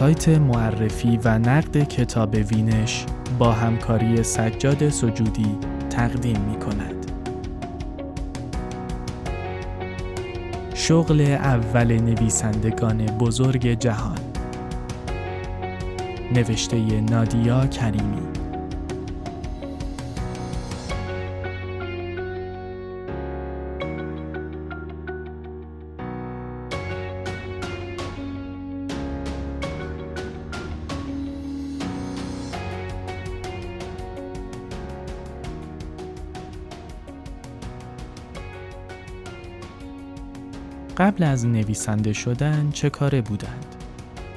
سایت معرفی و نقد کتاب وینش با همکاری سجاد سجودی تقدیم می کند. شغل اول نویسندگان بزرگ جهان نوشته نادیا کریمی قبل از نویسنده شدن چه کاره بودند؟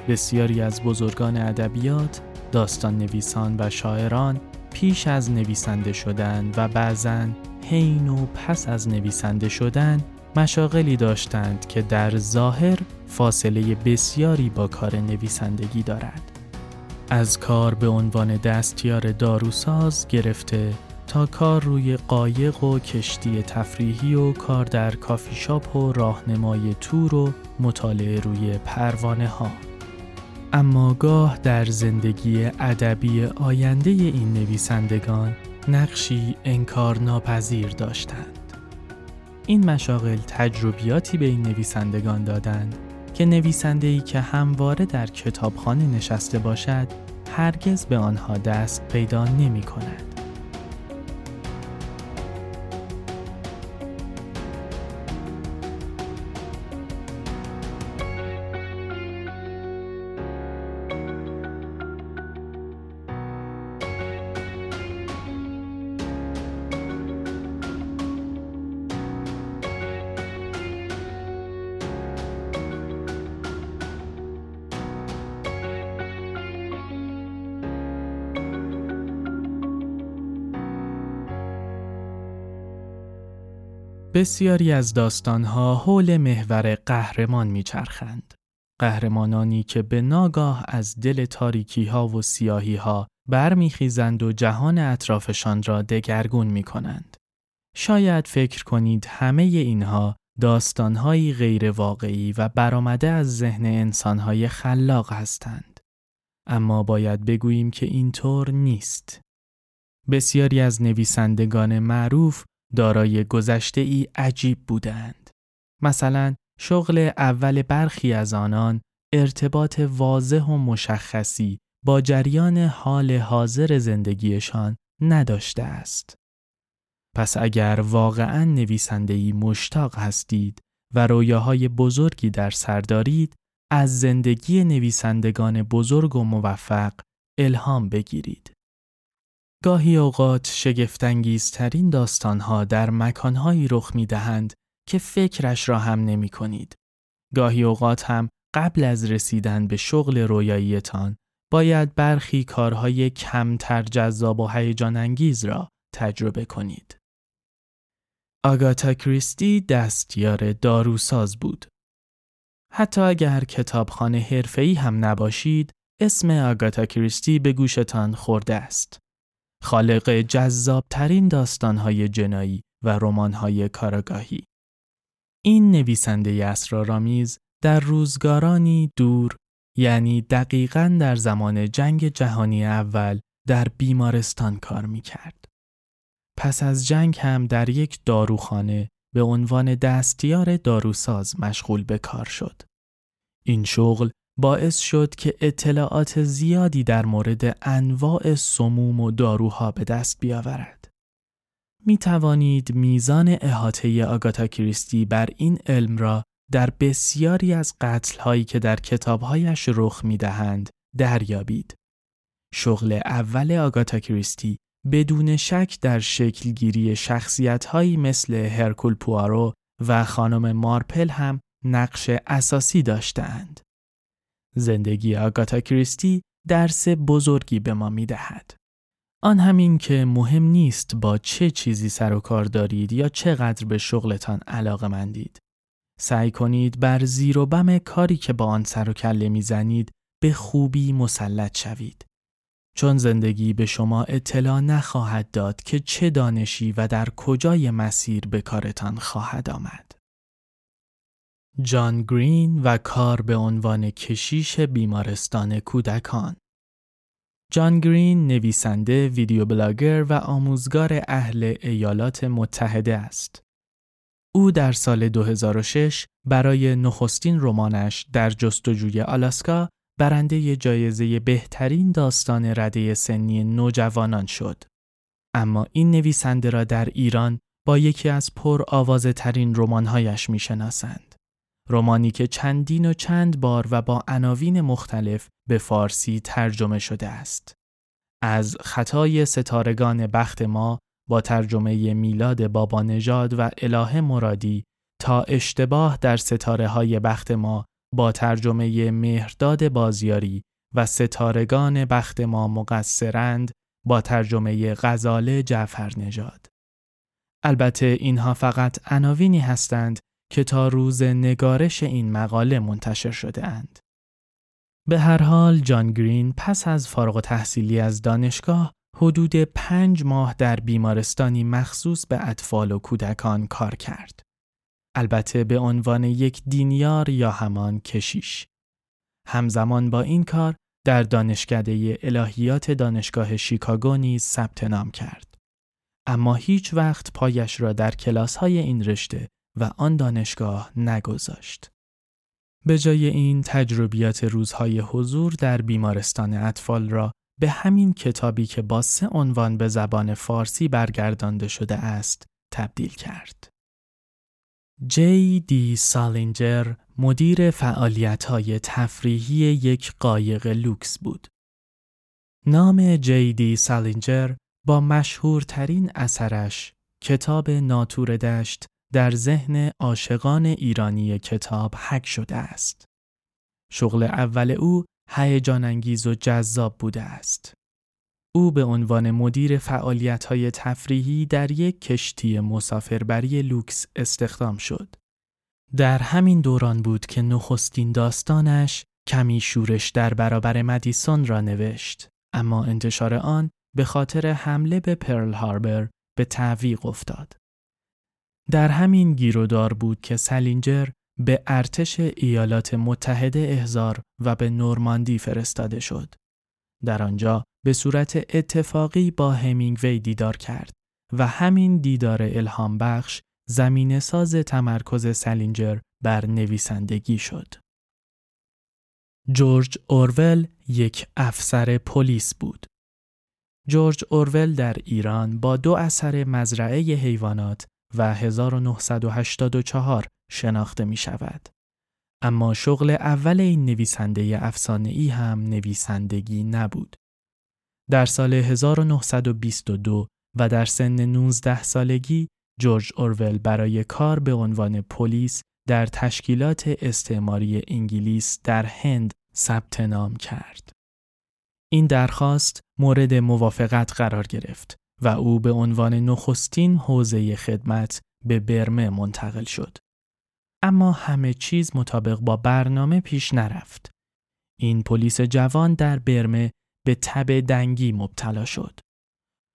بسیاری از بزرگان ادبیات، داستان نویسان و شاعران پیش از نویسنده شدن و بعضا حین و پس از نویسنده شدن مشاغلی داشتند که در ظاهر فاصله بسیاری با کار نویسندگی دارد. از کار به عنوان دستیار داروساز گرفته تا کار روی قایق و کشتی تفریحی و کار در کافی شاپ و راهنمای تور و مطالعه روی پروانه ها. اما گاه در زندگی ادبی آینده این نویسندگان نقشی انکار ناپذیر داشتند. این مشاغل تجربیاتی به این نویسندگان دادند که نویسنده که همواره در کتابخانه نشسته باشد هرگز به آنها دست پیدا نمی کند. بسیاری از داستانها حول محور قهرمان میچرخند. قهرمانانی که به ناگاه از دل تاریکی ها و سیاهی ها برمیخیزند و جهان اطرافشان را دگرگون می کنند. شاید فکر کنید همه اینها داستانهایی غیر واقعی و برآمده از ذهن انسانهای خلاق هستند. اما باید بگوییم که اینطور نیست. بسیاری از نویسندگان معروف دارای گذشته ای عجیب بودند. مثلا شغل اول برخی از آنان ارتباط واضح و مشخصی با جریان حال حاضر زندگیشان نداشته است. پس اگر واقعا نویسندهی مشتاق هستید و رویاهای بزرگی در سر دارید، از زندگی نویسندگان بزرگ و موفق الهام بگیرید. گاهی اوقات شگفتانگیزترین داستانها در مکانهایی رخ می دهند که فکرش را هم نمی کنید. گاهی اوقات هم قبل از رسیدن به شغل رویاییتان باید برخی کارهای کمتر جذاب و هیجان انگیز را تجربه کنید. آگاتا کریستی دستیار داروساز بود. حتی اگر کتابخانه حرفه‌ای هم نباشید، اسم آگاتا کریستی به گوشتان خورده است. خالق جذابترین داستانهای جنایی و رمانهای کاراگاهی. این نویسنده اسرارآمیز در روزگارانی دور یعنی دقیقا در زمان جنگ جهانی اول در بیمارستان کار می کرد. پس از جنگ هم در یک داروخانه به عنوان دستیار داروساز مشغول به کار شد. این شغل باعث شد که اطلاعات زیادی در مورد انواع سموم و داروها به دست بیاورد. می توانید میزان احاطه آگاتا کریستی بر این علم را در بسیاری از قتلهایی که در کتابهایش رخ می دهند دریابید. شغل اول آگاتا کریستی بدون شک در شکلگیری شخصیتهایی مثل هرکول پوارو و خانم مارپل هم نقش اساسی داشتند. زندگی آگاتا کریستی درس بزرگی به ما می دهد. آن همین که مهم نیست با چه چیزی سر و کار دارید یا چقدر به شغلتان علاقه مندید. سعی کنید بر زیر و بم کاری که با آن سر و کله می‌زنید به خوبی مسلط شوید. چون زندگی به شما اطلاع نخواهد داد که چه دانشی و در کجای مسیر به کارتان خواهد آمد. جان گرین و کار به عنوان کشیش بیمارستان کودکان جان گرین نویسنده، ویدیو بلاگر و آموزگار اهل ایالات متحده است. او در سال 2006 برای نخستین رمانش در جستجوی آلاسکا برنده جایزه بهترین داستان رده سنی نوجوانان شد. اما این نویسنده را در ایران با یکی از پر آوازه ترین رمانهایش می رمانی که چندین و چند بار و با عناوین مختلف به فارسی ترجمه شده است. از خطای ستارگان بخت ما با ترجمه میلاد بابا نژاد و اله مرادی تا اشتباه در ستاره های بخت ما با ترجمه مهرداد بازیاری و ستارگان بخت ما مقصرند با ترجمه غزاله جعفر نژاد. البته اینها فقط عناوینی هستند که تا روز نگارش این مقاله منتشر شده اند. به هر حال جان گرین پس از فارغ تحصیلی از دانشگاه حدود پنج ماه در بیمارستانی مخصوص به اطفال و کودکان کار کرد. البته به عنوان یک دینیار یا همان کشیش. همزمان با این کار در دانشکده الهیات دانشگاه شیکاگو نیز ثبت نام کرد. اما هیچ وقت پایش را در کلاس های این رشته و آن دانشگاه نگذاشت. به جای این تجربیات روزهای حضور در بیمارستان اطفال را به همین کتابی که با سه عنوان به زبان فارسی برگردانده شده است تبدیل کرد. جی دی سالینجر مدیر فعالیت های تفریحی یک قایق لوکس بود. نام جی دی سالینجر با مشهورترین اثرش کتاب ناتور دشت در ذهن عاشقان ایرانی کتاب حک شده است. شغل اول او هیجان انگیز و جذاب بوده است. او به عنوان مدیر های تفریحی در یک کشتی مسافربری لوکس استخدام شد. در همین دوران بود که نخستین داستانش کمی شورش در برابر مدیسون را نوشت، اما انتشار آن به خاطر حمله به پرل هاربر به تعویق افتاد. در همین گیرودار بود که سلینجر به ارتش ایالات متحده احضار و به نورماندی فرستاده شد. در آنجا به صورت اتفاقی با همینگوی دیدار کرد و همین دیدار الهام بخش زمین ساز تمرکز سلینجر بر نویسندگی شد. جورج اورول یک افسر پلیس بود. جورج اورول در ایران با دو اثر مزرعه حیوانات و 1984 شناخته می شود. اما شغل اول این نویسنده افسانه ای هم نویسندگی نبود. در سال 1922 و در سن 19 سالگی جورج اورول برای کار به عنوان پلیس در تشکیلات استعماری انگلیس در هند ثبت نام کرد. این درخواست مورد موافقت قرار گرفت و او به عنوان نخستین حوزه خدمت به برمه منتقل شد. اما همه چیز مطابق با برنامه پیش نرفت. این پلیس جوان در برمه به تب دنگی مبتلا شد.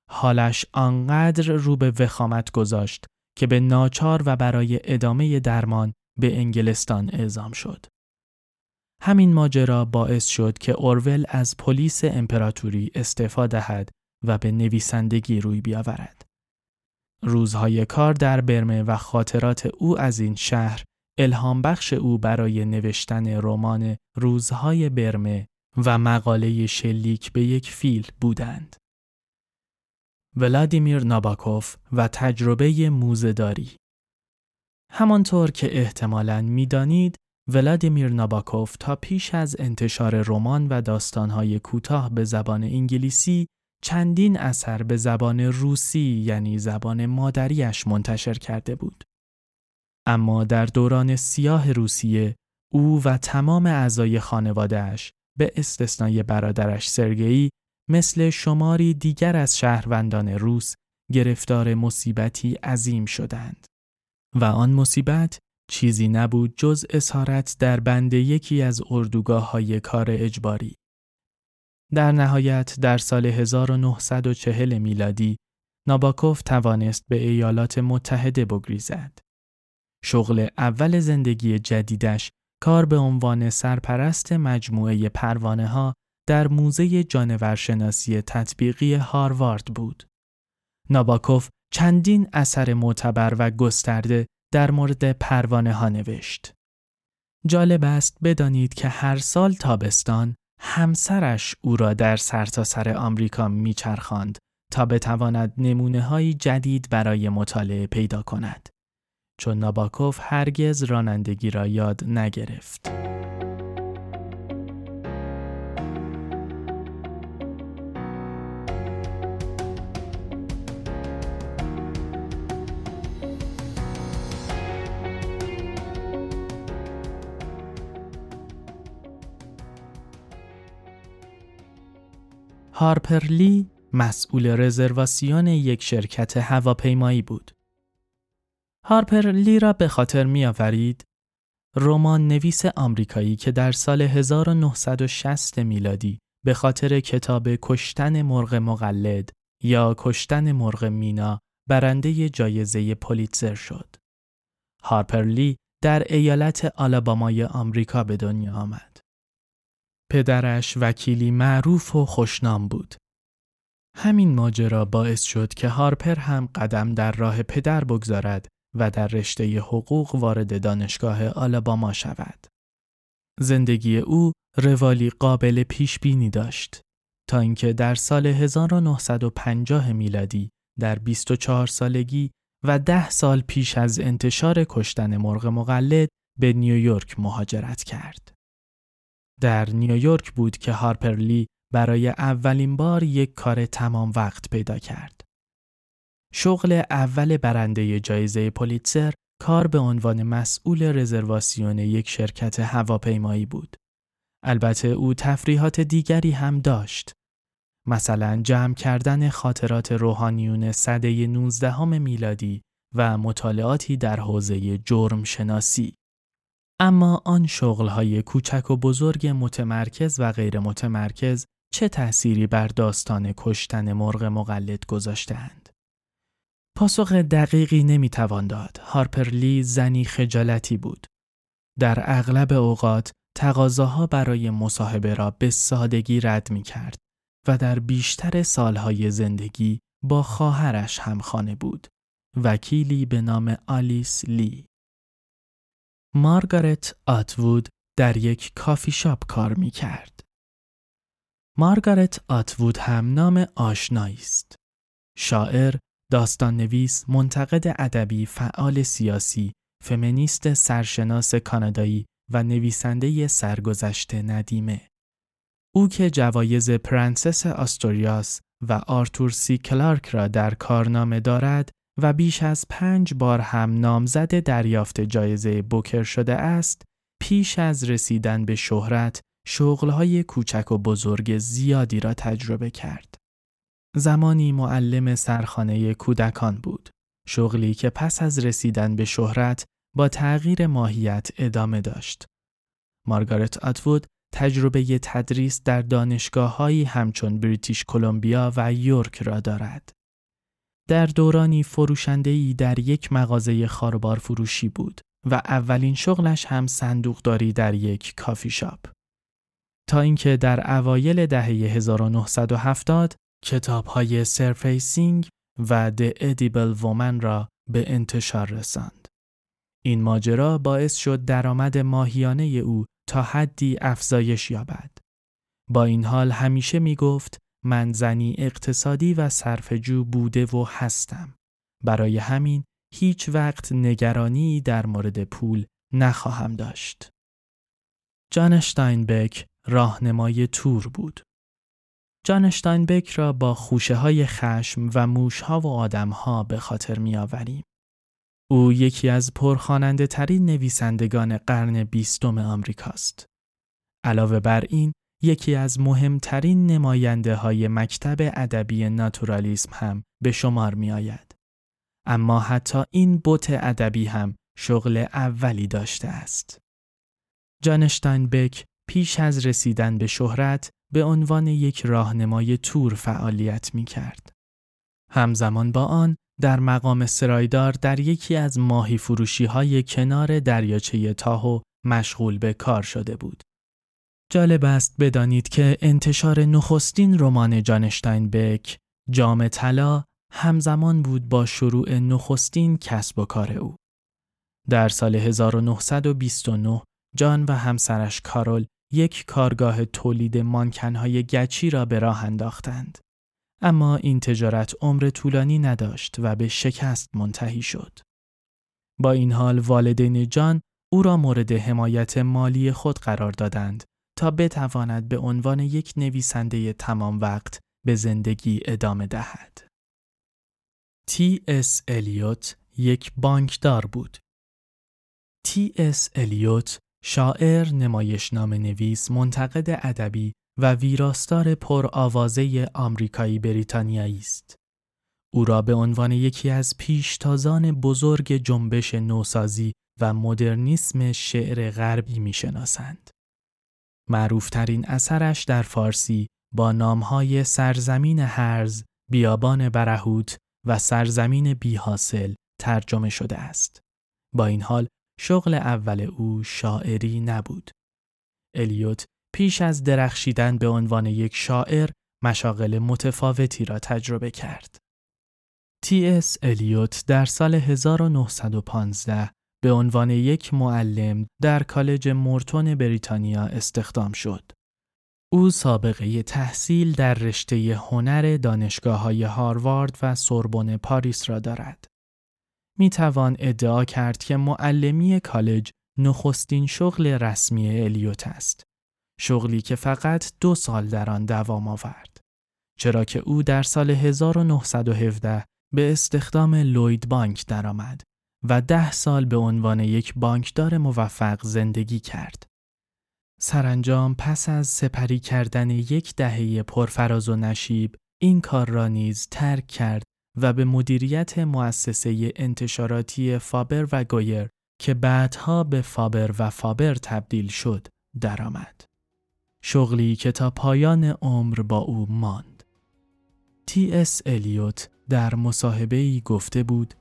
حالش آنقدر رو به وخامت گذاشت که به ناچار و برای ادامه درمان به انگلستان اعزام شد. همین ماجرا باعث شد که اورول از پلیس امپراتوری استعفا دهد و به نویسندگی روی بیاورد. روزهای کار در برمه و خاطرات او از این شهر الهام بخش او برای نوشتن رمان روزهای برمه و مقاله شلیک به یک فیل بودند. ولادیمیر ناباکوف و تجربه موزهداری همانطور که احتمالاً می‌دانید ولادیمیر ناباکوف تا پیش از انتشار رمان و داستانهای کوتاه به زبان انگلیسی چندین اثر به زبان روسی یعنی زبان مادریش منتشر کرده بود. اما در دوران سیاه روسیه او و تمام اعضای خانوادهش به استثنای برادرش سرگئی مثل شماری دیگر از شهروندان روس گرفتار مصیبتی عظیم شدند و آن مصیبت چیزی نبود جز اسارت در بند یکی از اردوگاه های کار اجباری. در نهایت در سال 1940 میلادی ناباکوف توانست به ایالات متحده بگریزد. شغل اول زندگی جدیدش کار به عنوان سرپرست مجموعه پروانه ها در موزه جانورشناسی تطبیقی هاروارد بود. ناباکوف چندین اثر معتبر و گسترده در مورد پروانه ها نوشت. جالب است بدانید که هر سال تابستان همسرش او را در سرتاسر سر آمریکا میچرخاند تا بتواند نمونه های جدید برای مطالعه پیدا کند. چون ناباکوف هرگز رانندگی را یاد نگرفت. هارپرلی مسئول رزرواسیون یک شرکت هواپیمایی بود. هارپر لی را به خاطر می آورید رمان نویس آمریکایی که در سال 1960 میلادی به خاطر کتاب کشتن مرغ مقلد یا کشتن مرغ مینا برنده جایزه پولیتزر شد. هارپر لی در ایالت آلابامای آمریکا به دنیا آمد. پدرش وکیلی معروف و خوشنام بود. همین ماجرا باعث شد که هارپر هم قدم در راه پدر بگذارد و در رشته حقوق وارد دانشگاه آلاباما شود. زندگی او روالی قابل پیش بینی داشت تا اینکه در سال 1950 میلادی در 24 سالگی و ده سال پیش از انتشار کشتن مرغ مقلد به نیویورک مهاجرت کرد. در نیویورک بود که هارپرلی برای اولین بار یک کار تمام وقت پیدا کرد. شغل اول برنده جایزه پولیتسر کار به عنوان مسئول رزرواسیون یک شرکت هواپیمایی بود. البته او تفریحات دیگری هم داشت. مثلا جمع کردن خاطرات روحانیون سده 19 میلادی و مطالعاتی در حوزه جرم شناسی. اما آن شغلهای کوچک و بزرگ متمرکز و غیر متمرکز چه تأثیری بر داستان کشتن مرغ مقلد گذاشتهاند؟ پاسخ دقیقی نمی‌توان داد. هارپرلی زنی خجالتی بود. در اغلب اوقات تقاضاها برای مصاحبه را به سادگی رد می کرد و در بیشتر سالهای زندگی با خواهرش همخانه بود. وکیلی به نام آلیس لی. مارگارت آتوود در یک کافی شاپ کار می کرد. مارگارت آتوود هم نام آشنایی است. شاعر، داستان نویس، منتقد ادبی، فعال سیاسی، فمینیست سرشناس کانادایی و نویسنده سرگذشت ندیمه. او که جوایز پرنسس آستوریاس و آرتور سی کلارک را در کارنامه دارد و بیش از پنج بار هم نامزد دریافت جایزه بوکر شده است، پیش از رسیدن به شهرت شغلهای کوچک و بزرگ زیادی را تجربه کرد. زمانی معلم سرخانه کودکان بود. شغلی که پس از رسیدن به شهرت با تغییر ماهیت ادامه داشت. مارگارت آتوود تجربه تدریس در دانشگاه هایی همچون بریتیش کلمبیا و یورک را دارد. در دورانی فروشنده ای در یک مغازه خاربار فروشی بود و اولین شغلش هم صندوقداری در یک کافی شاپ. تا اینکه در اوایل دهه 1970 کتاب های Surfacing و The Edible Woman را به انتشار رساند. این ماجرا باعث شد درآمد ماهیانه او تا حدی افزایش یابد. با این حال همیشه می گفت من زنی اقتصادی و صرفجو بوده و هستم. برای همین هیچ وقت نگرانی در مورد پول نخواهم داشت. جان اشتاینبک راهنمای تور بود. جان اشتاینبک را با خوشه های خشم و موشها و آدمها به خاطر می آوریم. او یکی از پرخاننده ترین نویسندگان قرن بیستم آمریکاست. علاوه بر این، یکی از مهمترین نماینده های مکتب ادبی ناتورالیسم هم به شمار می آید. اما حتی این بوت ادبی هم شغل اولی داشته است. جان بک پیش از رسیدن به شهرت به عنوان یک راهنمای تور فعالیت می کرد. همزمان با آن در مقام سرایدار در یکی از ماهی فروشی های کنار دریاچه تاهو مشغول به کار شده بود. جالب است بدانید که انتشار نخستین رمان جانشتاین بک جام طلا همزمان بود با شروع نخستین کسب و کار او. در سال 1929 جان و همسرش کارول یک کارگاه تولید مانکنهای گچی را به راه انداختند. اما این تجارت عمر طولانی نداشت و به شکست منتهی شد. با این حال والدین جان او را مورد حمایت مالی خود قرار دادند تا بتواند به عنوان یک نویسنده تمام وقت به زندگی ادامه دهد. تی اس الیوت یک بانکدار بود. تی اس الیوت شاعر، نمایشنامه نویس، منتقد ادبی و ویراستار پرآوازه آمریکایی بریتانیایی است. او را به عنوان یکی از پیشتازان بزرگ جنبش نوسازی و مدرنیسم شعر غربی می‌شناسند. معروفترین اثرش در فارسی با نامهای سرزمین هرز، بیابان برهوت و سرزمین بیحاصل ترجمه شده است. با این حال شغل اول او شاعری نبود. الیوت پیش از درخشیدن به عنوان یک شاعر مشاغل متفاوتی را تجربه کرد. تی اس الیوت در سال 1915 به عنوان یک معلم در کالج مورتون بریتانیا استخدام شد. او سابقه تحصیل در رشته هنر دانشگاه های هاروارد و سوربن پاریس را دارد. می توان ادعا کرد که معلمی کالج نخستین شغل رسمی الیوت است. شغلی که فقط دو سال در آن دوام آورد. چرا که او در سال 1917 به استخدام لوید بانک درآمد و ده سال به عنوان یک بانکدار موفق زندگی کرد. سرانجام پس از سپری کردن یک دهه پرفراز و نشیب این کار را نیز ترک کرد و به مدیریت مؤسسه انتشاراتی فابر و گویر که بعدها به فابر و فابر تبدیل شد درآمد. شغلی که تا پایان عمر با او ماند. تی اس الیوت در مصاحبه گفته بود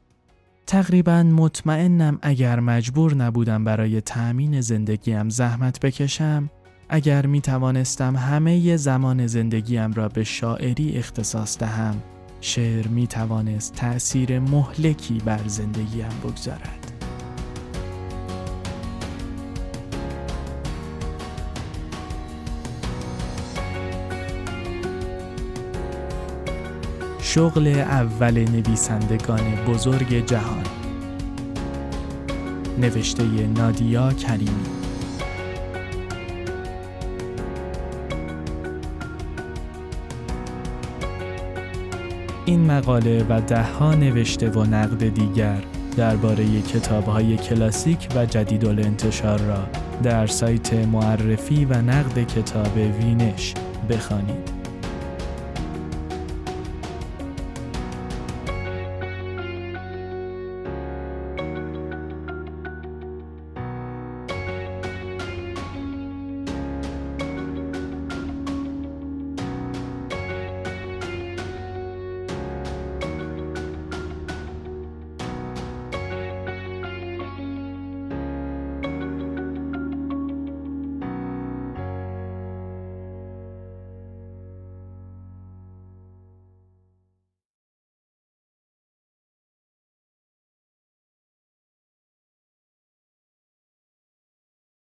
تقریبا مطمئنم اگر مجبور نبودم برای تأمین زندگیم زحمت بکشم اگر می توانستم همه زمان زندگیم را به شاعری اختصاص دهم شعر می توانست تأثیر مهلکی بر زندگیم بگذارد. شغل اول نویسندگان بزرگ جهان نوشته نادیا کریمی این مقاله و دهها نوشته و نقد دیگر درباره کتابهای کلاسیک و جدید انتشار را در سایت معرفی و نقد کتاب وینش بخوانید.